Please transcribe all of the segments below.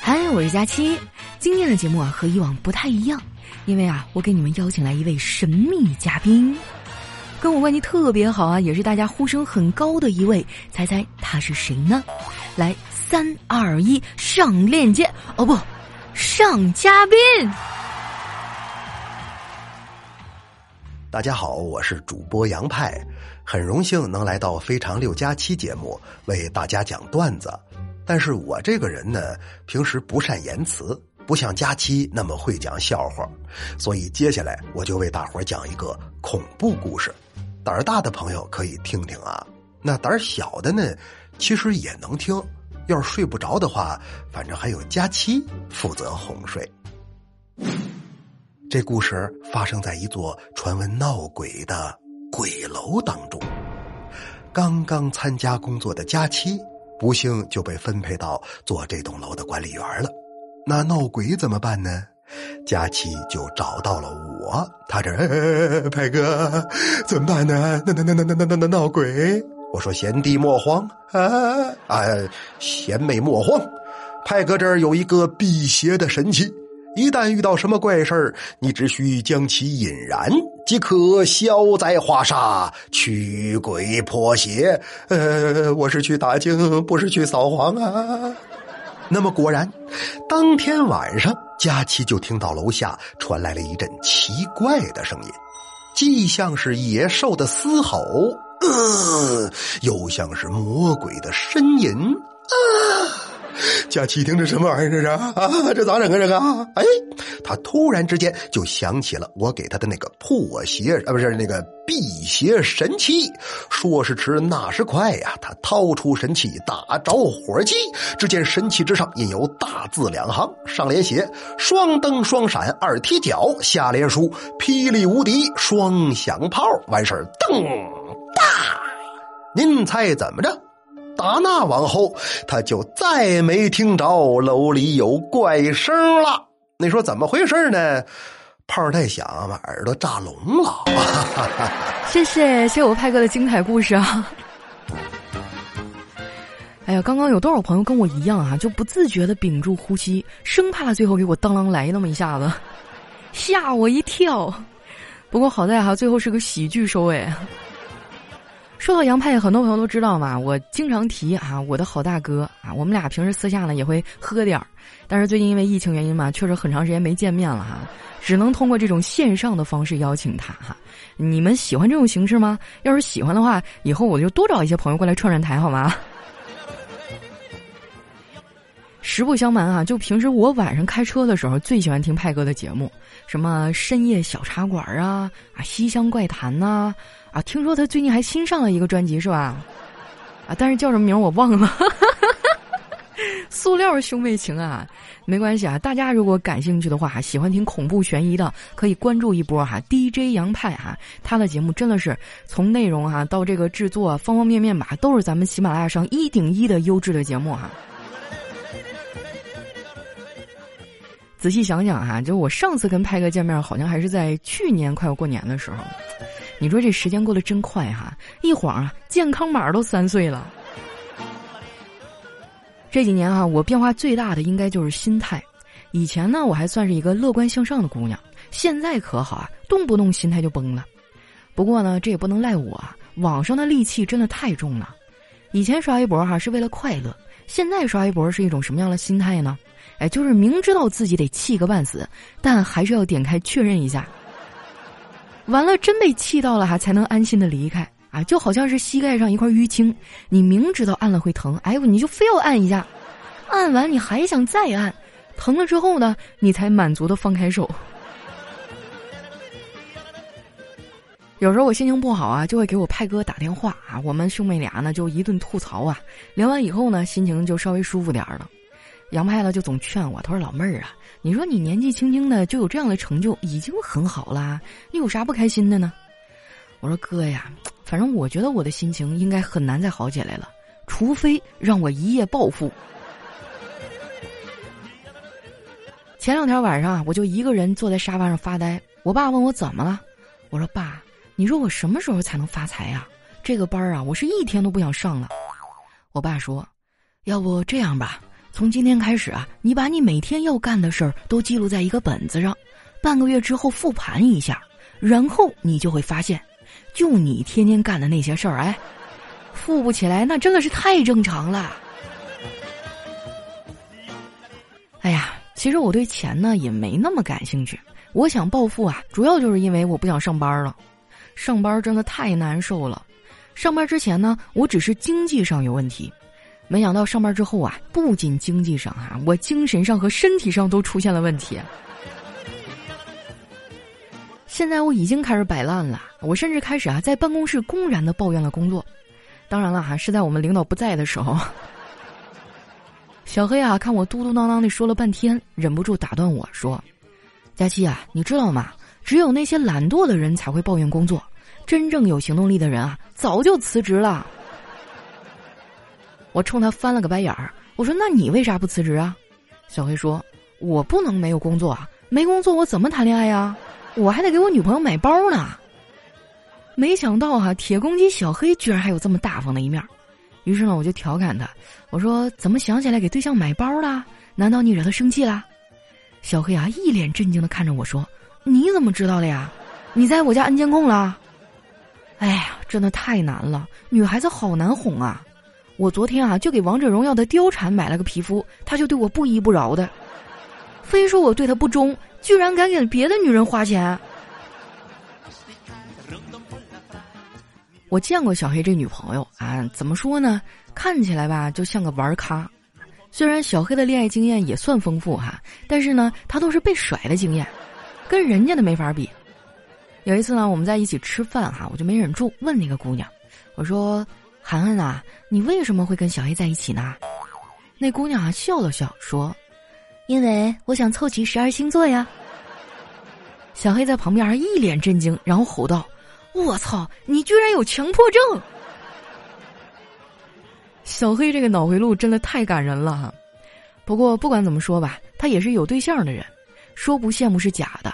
嗨，我是佳期。今天的节目啊和以往不太一样，因为啊我给你们邀请来一位神秘嘉宾，跟我关系特别好啊，也是大家呼声很高的一位。猜猜他是谁呢？来，三二一，上链接哦不，上嘉宾。大家好，我是主播杨派，很荣幸能来到《非常六加七》节目为大家讲段子。但是我这个人呢，平时不善言辞，不像佳期那么会讲笑话，所以接下来我就为大伙讲一个恐怖故事。胆儿大的朋友可以听听啊，那胆儿小的呢，其实也能听。要是睡不着的话，反正还有佳期负责哄睡。这故事发生在一座传闻闹鬼的鬼楼当中。刚刚参加工作的佳期，不幸就被分配到做这栋楼的管理员了。那闹鬼怎么办呢？佳期就找到了我，他这哎哎哎，派哥，怎么办呢？那那那那那那那闹鬼？我说贤弟莫慌啊啊，贤妹莫慌，派哥这儿有一个辟邪的神器。一旦遇到什么怪事儿，你只需将其引燃，即可消灾化煞、驱鬼破邪。呃，我是去打经，不是去扫黄啊。那么果然，当天晚上，佳琪就听到楼下传来了一阵奇怪的声音，既像是野兽的嘶吼，呃，又像是魔鬼的呻吟，啊。佳琪听着什么玩意儿？这是啊，这咋整啊？这个，哎，他突然之间就想起了我给他的那个破鞋啊，不是那个辟邪神器。说时迟，那时快呀！他掏出神器，打着火机，只见神器之上印有大字两行，上联写“双灯双闪二踢脚”，下联书“霹雳无敌双响炮”。完事儿，噔哒，您猜怎么着？打那往后，他就再没听着楼里有怪声了。你说怎么回事呢？炮太响，把耳朵炸聋了。谢谢，谢谢我派哥的精彩故事啊！哎呀，刚刚有多少朋友跟我一样啊，就不自觉的屏住呼吸，生怕最后给我当啷来那么一下子，吓我一跳。不过好在哈，最后是个喜剧收尾。说到杨派，很多朋友都知道嘛，我经常提啊，我的好大哥啊，我们俩平时私下呢也会喝点儿，但是最近因为疫情原因嘛，确实很长时间没见面了哈，只能通过这种线上的方式邀请他哈。你们喜欢这种形式吗？要是喜欢的话，以后我就多找一些朋友过来串串台好吗？实不相瞒啊，就平时我晚上开车的时候最喜欢听派哥的节目，什么深夜小茶馆啊，啊西厢怪谈呐。啊，听说他最近还新上了一个专辑是吧？啊，但是叫什么名我忘了。塑料兄妹情啊，没关系啊。大家如果感兴趣的话，喜欢听恐怖悬疑的，可以关注一波哈。DJ 杨派哈，他的节目真的是从内容哈到这个制作方方面面吧，都是咱们喜马拉雅上一顶一的优质的节目哈。仔细想想哈，就我上次跟派哥见面，好像还是在去年快要过年的时候。你说这时间过得真快哈，一晃啊，健康码都三岁了。这几年啊，我变化最大的应该就是心态。以前呢，我还算是一个乐观向上的姑娘，现在可好啊，动不动心态就崩了。不过呢，这也不能赖我，网上的戾气真的太重了。以前刷微博哈是为了快乐，现在刷微博是一种什么样的心态呢？哎，就是明知道自己得气个半死，但还是要点开确认一下。完了，真被气到了哈，才能安心的离开啊！就好像是膝盖上一块淤青，你明知道按了会疼，哎呦，你就非要按一下，按完你还想再按，疼了之后呢，你才满足的放开手。有时候我心情不好啊，就会给我派哥打电话啊，我们兄妹俩呢就一顿吐槽啊，聊完以后呢，心情就稍微舒服点儿了。杨派呢就总劝我，他说：“老妹儿啊。”你说你年纪轻轻的就有这样的成就，已经很好啦，你有啥不开心的呢？我说哥呀，反正我觉得我的心情应该很难再好起来了，除非让我一夜暴富。前两天晚上我就一个人坐在沙发上发呆，我爸问我怎么了，我说爸，你说我什么时候才能发财呀？这个班儿啊，我是一天都不想上了。我爸说：“要不这样吧，从今天开始啊，你把你每天要干的事儿都记录在一个本子上，半个月之后复盘一下，然后你就会发现，就你天天干的那些事儿，哎，富不起来，那真的是太正常了。哎呀，其实我对钱呢也没那么感兴趣，我想暴富啊，主要就是因为我不想上班了，上班真的太难受了。”上班之前呢，我只是经济上有问题，没想到上班之后啊，不仅经济上哈，我精神上和身体上都出现了问题。现在我已经开始摆烂了，我甚至开始啊，在办公室公然的抱怨了工作。当然了哈，是在我们领导不在的时候。小黑啊，看我嘟嘟囔囔的说了半天，忍不住打断我说：“佳期啊，你知道吗？只有那些懒惰的人才会抱怨工作。”真正有行动力的人啊，早就辞职了。我冲他翻了个白眼儿，我说：“那你为啥不辞职啊？”小黑说：“我不能没有工作啊，没工作我怎么谈恋爱呀？我还得给我女朋友买包呢。”没想到哈，铁公鸡小黑居然还有这么大方的一面。于是呢，我就调侃他，我说：“怎么想起来给对象买包了？难道你惹他生气了？”小黑啊，一脸震惊的看着我说：“你怎么知道的呀？你在我家安监控了？”哎呀，真的太难了，女孩子好难哄啊！我昨天啊就给王者荣耀的貂蝉买了个皮肤，她就对我不依不饶的，非说我对她不忠，居然敢给别的女人花钱。我见过小黑这女朋友啊，怎么说呢？看起来吧就像个玩咖。虽然小黑的恋爱经验也算丰富哈，但是呢，他都是被甩的经验，跟人家的没法比。有一次呢，我们在一起吃饭哈，我就没忍住问那个姑娘，我说：“涵涵啊，你为什么会跟小黑在一起呢？”那姑娘啊笑了笑说：“因为我想凑齐十二星座呀。”小黑在旁边一脸震惊，然后吼道：“我操，你居然有强迫症！”小黑这个脑回路真的太感人了哈。不过不管怎么说吧，他也是有对象的人，说不羡慕是假的。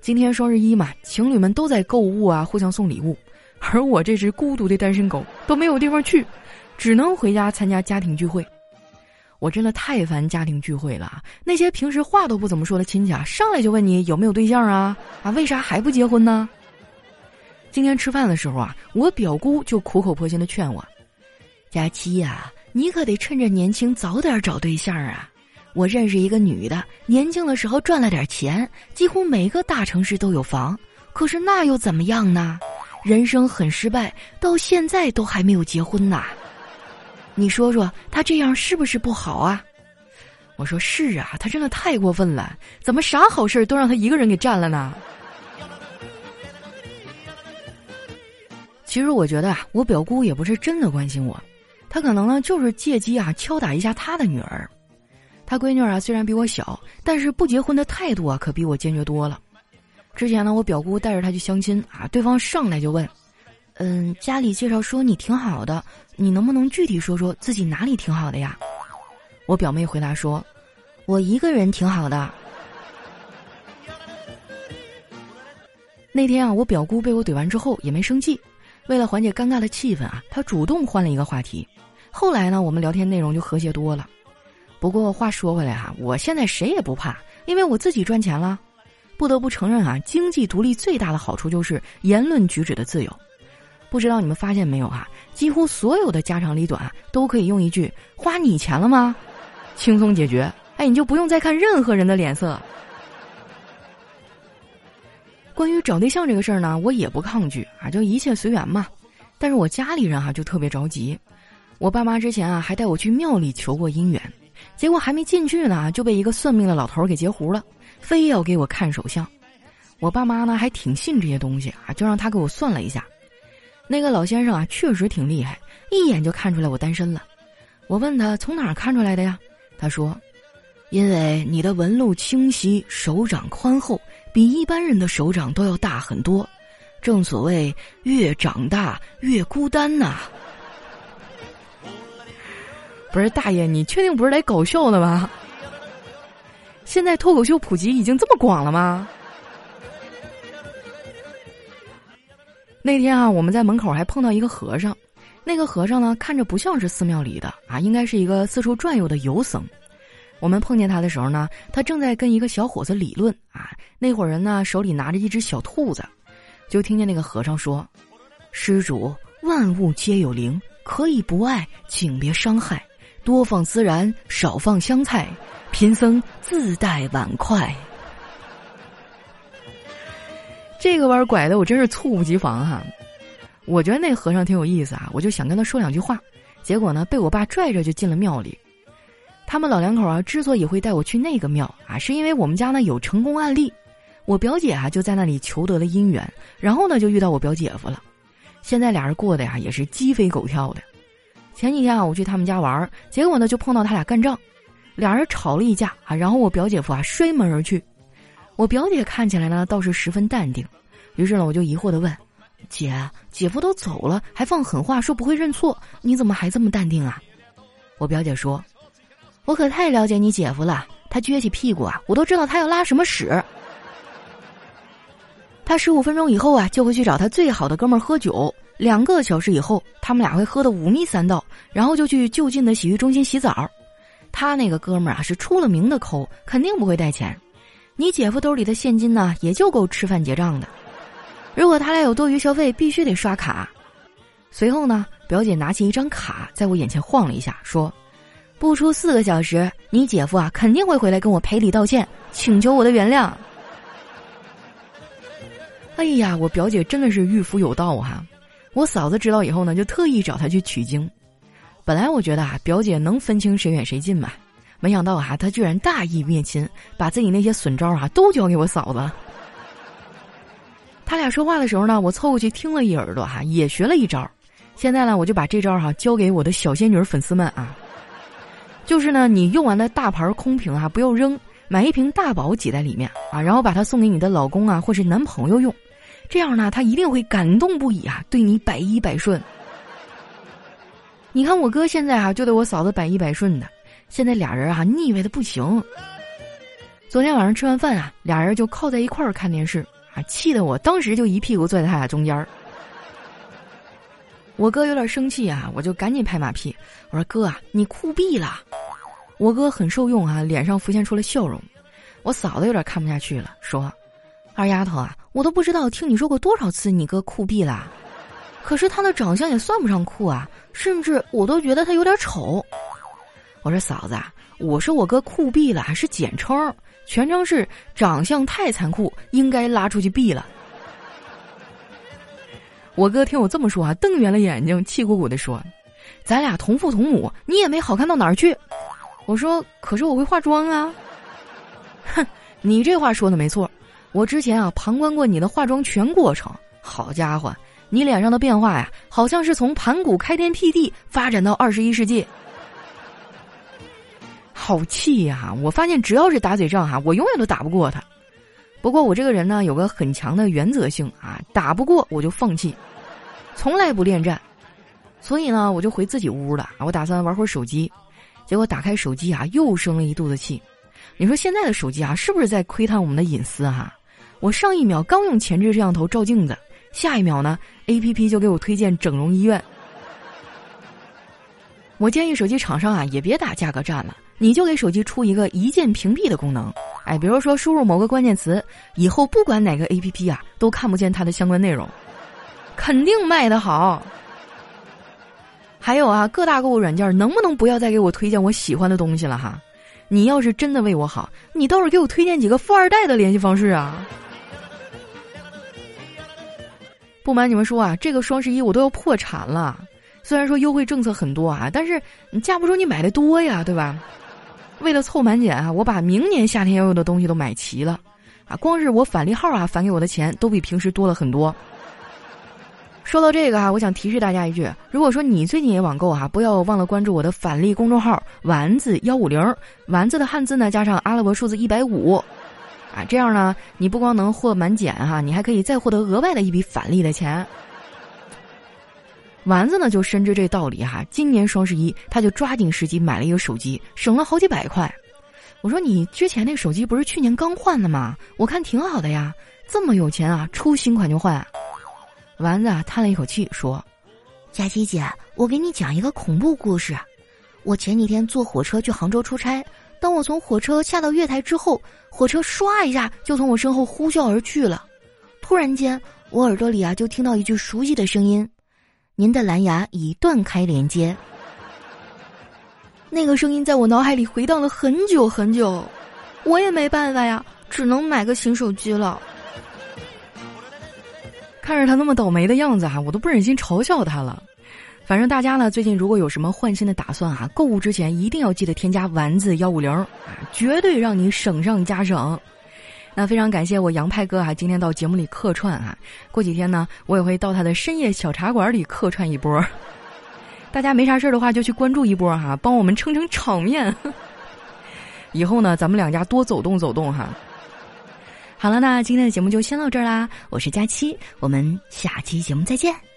今天双十一嘛，情侣们都在购物啊，互相送礼物，而我这只孤独的单身狗都没有地方去，只能回家参加家庭聚会。我真的太烦家庭聚会了，那些平时话都不怎么说的亲戚啊，上来就问你有没有对象啊啊，为啥还不结婚呢？今天吃饭的时候啊，我表姑就苦口婆心的劝我：“佳期呀，你可得趁着年轻早点找对象啊。”我认识一个女的，年轻的时候赚了点钱，几乎每个大城市都有房。可是那又怎么样呢？人生很失败，到现在都还没有结婚呢。你说说，他这样是不是不好啊？我说是啊，他真的太过分了，怎么啥好事都让他一个人给占了呢？其实我觉得啊，我表姑也不是真的关心我，她可能呢就是借机啊敲打一下她的女儿。她闺女啊，虽然比我小，但是不结婚的态度啊，可比我坚决多了。之前呢，我表姑带着她去相亲啊，对方上来就问：“嗯，家里介绍说你挺好的，你能不能具体说说自己哪里挺好的呀？”我表妹回答说：“我一个人挺好的。”那天啊，我表姑被我怼完之后也没生气，为了缓解尴尬的气氛啊，她主动换了一个话题。后来呢，我们聊天内容就和谐多了。不过话说回来哈，我现在谁也不怕，因为我自己赚钱了。不得不承认啊，经济独立最大的好处就是言论举止的自由。不知道你们发现没有啊，几乎所有的家长里短都可以用一句“花你钱了吗”，轻松解决。哎，你就不用再看任何人的脸色。关于找对象这个事儿呢，我也不抗拒啊，就一切随缘嘛。但是我家里人哈就特别着急，我爸妈之前啊还带我去庙里求过姻缘。结果还没进去呢，就被一个算命的老头给截胡了，非要给我看手相。我爸妈呢还挺信这些东西啊，就让他给我算了一下。那个老先生啊，确实挺厉害，一眼就看出来我单身了。我问他从哪儿看出来的呀？他说：“因为你的纹路清晰，手掌宽厚，比一般人的手掌都要大很多。正所谓越长大越孤单呐。”不是大爷，你确定不是来搞笑的吗？现在脱口秀普及已经这么广了吗？那天啊，我们在门口还碰到一个和尚，那个和尚呢，看着不像是寺庙里的啊，应该是一个四处转悠的游僧。我们碰见他的时候呢，他正在跟一个小伙子理论啊。那伙人呢，手里拿着一只小兔子，就听见那个和尚说：“施主，万物皆有灵，可以不爱，请别伤害。多放孜然，少放香菜。贫僧自带碗筷。”这个弯拐的，我真是猝不及防哈。我觉得那和尚挺有意思啊，我就想跟他说两句话，结果呢被我爸拽着就进了庙里。他们老两口啊之所以会带我去那个庙啊，是因为我们家呢有成功案例，我表姐啊就在那里求得了姻缘，然后呢就遇到我表姐夫了，现在俩人过得呀也是鸡飞狗跳的。前几天啊我去他们家玩，结果呢就碰到他俩干仗，俩人吵了一架啊，然后我表姐夫啊摔门而去，我表姐看起来呢倒是十分淡定，于是呢我就疑惑的问。姐，姐夫都走了，还放狠话说不会认错，你怎么还这么淡定啊？我表姐说：“我可太了解你姐夫了，他撅起屁股啊，我都知道他要拉什么屎。他十五分钟以后啊，就会去找他最好的哥们儿喝酒，两个小时以后，他们俩会喝得五迷三道，然后就去就近的洗浴中心洗澡。他那个哥们儿啊，是出了名的抠，肯定不会带钱。你姐夫兜里的现金呢，也就够吃饭结账的。”如果他俩有多余消费，必须得刷卡。随后呢，表姐拿起一张卡，在我眼前晃了一下，说：“不出四个小时，你姐夫啊肯定会回来跟我赔礼道歉，请求我的原谅。”哎呀，我表姐真的是御夫有道哈！我嫂子知道以后呢，就特意找她去取经。本来我觉得啊，表姐能分清谁远谁近嘛，没想到啊，她居然大义灭亲，把自己那些损招啊都交给我嫂子。他俩说话的时候呢，我凑过去听了一耳朵哈，也学了一招。现在呢，我就把这招哈交给我的小仙女粉丝们啊。就是呢，你用完的大牌空瓶啊，不要扔，买一瓶大宝挤在里面啊，然后把它送给你的老公啊，或是男朋友用。这样呢，他一定会感动不已啊，对你百依百顺。你看我哥现在啊，就对我嫂子百依百顺的。现在俩人啊，腻歪的不行。昨天晚上吃完饭啊，俩人就靠在一块儿看电视。啊气得我当时就一屁股坐在他俩中间儿。我哥有点生气啊，我就赶紧拍马屁，我说：“哥啊，你酷毙了！”我哥很受用啊，脸上浮现出了笑容。我嫂子有点看不下去了，说：“二丫头啊，我都不知道听你说过多少次你哥酷毙了，可是他的长相也算不上酷啊，甚至我都觉得他有点丑。”我说：“嫂子，啊，我说我哥酷毙了还是简称。”全称是长相太残酷，应该拉出去毙了。我哥听我这么说啊，瞪圆了眼睛，气鼓鼓的说：“咱俩同父同母，你也没好看到哪儿去。”我说：“可是我会化妆啊。”哼，你这话说的没错，我之前啊旁观过你的化妆全过程。好家伙，你脸上的变化呀，好像是从盘古开天辟地发展到二十一世纪。好气呀！我发现只要是打嘴仗哈，我永远都打不过他。不过我这个人呢，有个很强的原则性啊，打不过我就放弃，从来不恋战。所以呢，我就回自己屋了。我打算玩会儿手机，结果打开手机啊，又生了一肚子气。你说现在的手机啊，是不是在窥探我们的隐私哈？我上一秒刚用前置摄像头照镜子，下一秒呢，A P P 就给我推荐整容医院。我建议手机厂商啊，也别打价格战了。你就给手机出一个一键屏蔽的功能，哎，比如说输入某个关键词，以后不管哪个 A P P 啊，都看不见它的相关内容，肯定卖得好。还有啊，各大购物软件能不能不要再给我推荐我喜欢的东西了哈？你要是真的为我好，你倒是给我推荐几个富二代的联系方式啊！不瞒你们说啊，这个双十一我都要破产了。虽然说优惠政策很多啊，但是你架不住你买的多呀，对吧？为了凑满减啊，我把明年夏天要用的东西都买齐了，啊，光是我返利号啊返给我的钱都比平时多了很多。说到这个啊，我想提示大家一句：如果说你最近也网购哈，不要忘了关注我的返利公众号“丸子幺五零”，丸子的汉字呢加上阿拉伯数字一百五，啊，这样呢，你不光能获满减哈，你还可以再获得额外的一笔返利的钱。丸子呢就深知这道理哈，今年双十一他就抓紧时机买了一个手机，省了好几百块。我说你之前那手机不是去年刚换的吗？我看挺好的呀，这么有钱啊，出新款就换。丸子啊叹了一口气说：“佳琪姐，我给你讲一个恐怖故事。我前几天坐火车去杭州出差，当我从火车下到月台之后，火车唰一下就从我身后呼啸而去了。突然间，我耳朵里啊就听到一句熟悉的声音：“您的蓝牙已断开连接。”那个声音在我脑海里回荡了很久很久，我也没办法呀，只能买个新手机了。看着他那么倒霉的样子哈，我都不忍心嘲笑他了。反正大家呢，最近如果有什么换新的打算哈，购物之前一定要记得添加丸子幺五零，绝对让你省上加省。那非常感谢我杨派哥哈，今天到节目里客串哈。过几天呢，我也会到他的深夜小茶馆里客串一波。大家没啥事儿的话，就去关注一波哈，帮我们撑撑场面。以后呢，咱们两家多走动走动哈。好了，那今天的节目就先到这儿啦。我是佳期，我们下期节目再见。